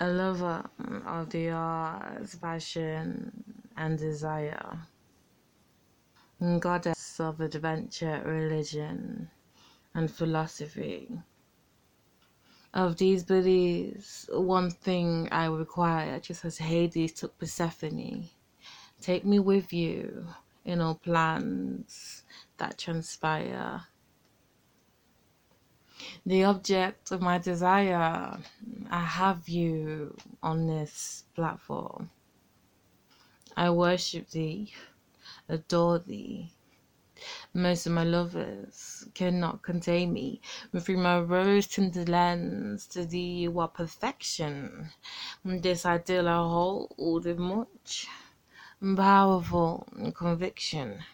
a lover of uh, the arts, passion, and desire, goddess of adventure, religion, and philosophy. Of these beliefs, one thing I require, just as Hades took Persephone, take me with you in all plans that transpire. The object of my desire, I have you on this platform. I worship thee, adore thee. Most of my lovers cannot contain me. Through my rose tinted lens to thee, what perfection. This ideal I hold with much powerful conviction.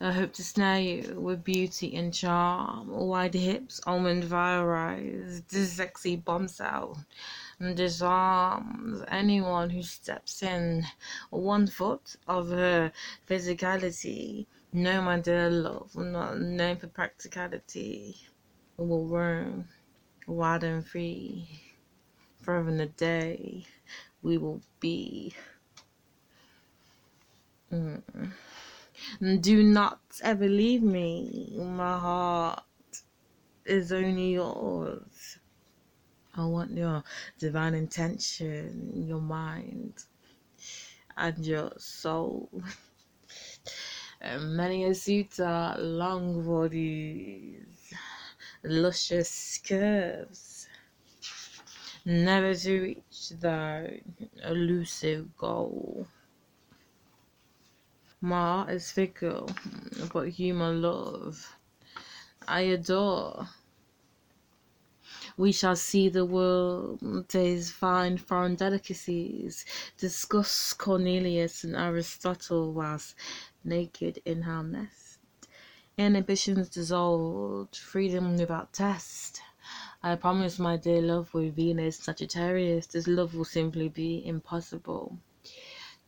I hope to snare you with beauty and charm, wide hips, almond eyes, this sexy bombshell, and disarms anyone who steps in. One foot of her physicality, no, my dear love, not known for practicality, will roam wide and free. Forever in the day, we will be. Mm. Do not ever leave me. My heart is only yours. I want your divine intention, your mind, and your soul. Many a suitor long these luscious curves, never to reach the elusive goal. My heart is fickle, but human love I adore. We shall see the world taste fine foreign delicacies, discuss Cornelius and Aristotle whilst naked in our nest. Inhibitions dissolved, freedom without test. I promise my dear love with Venus Sagittarius, this love will simply be impossible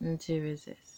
to resist.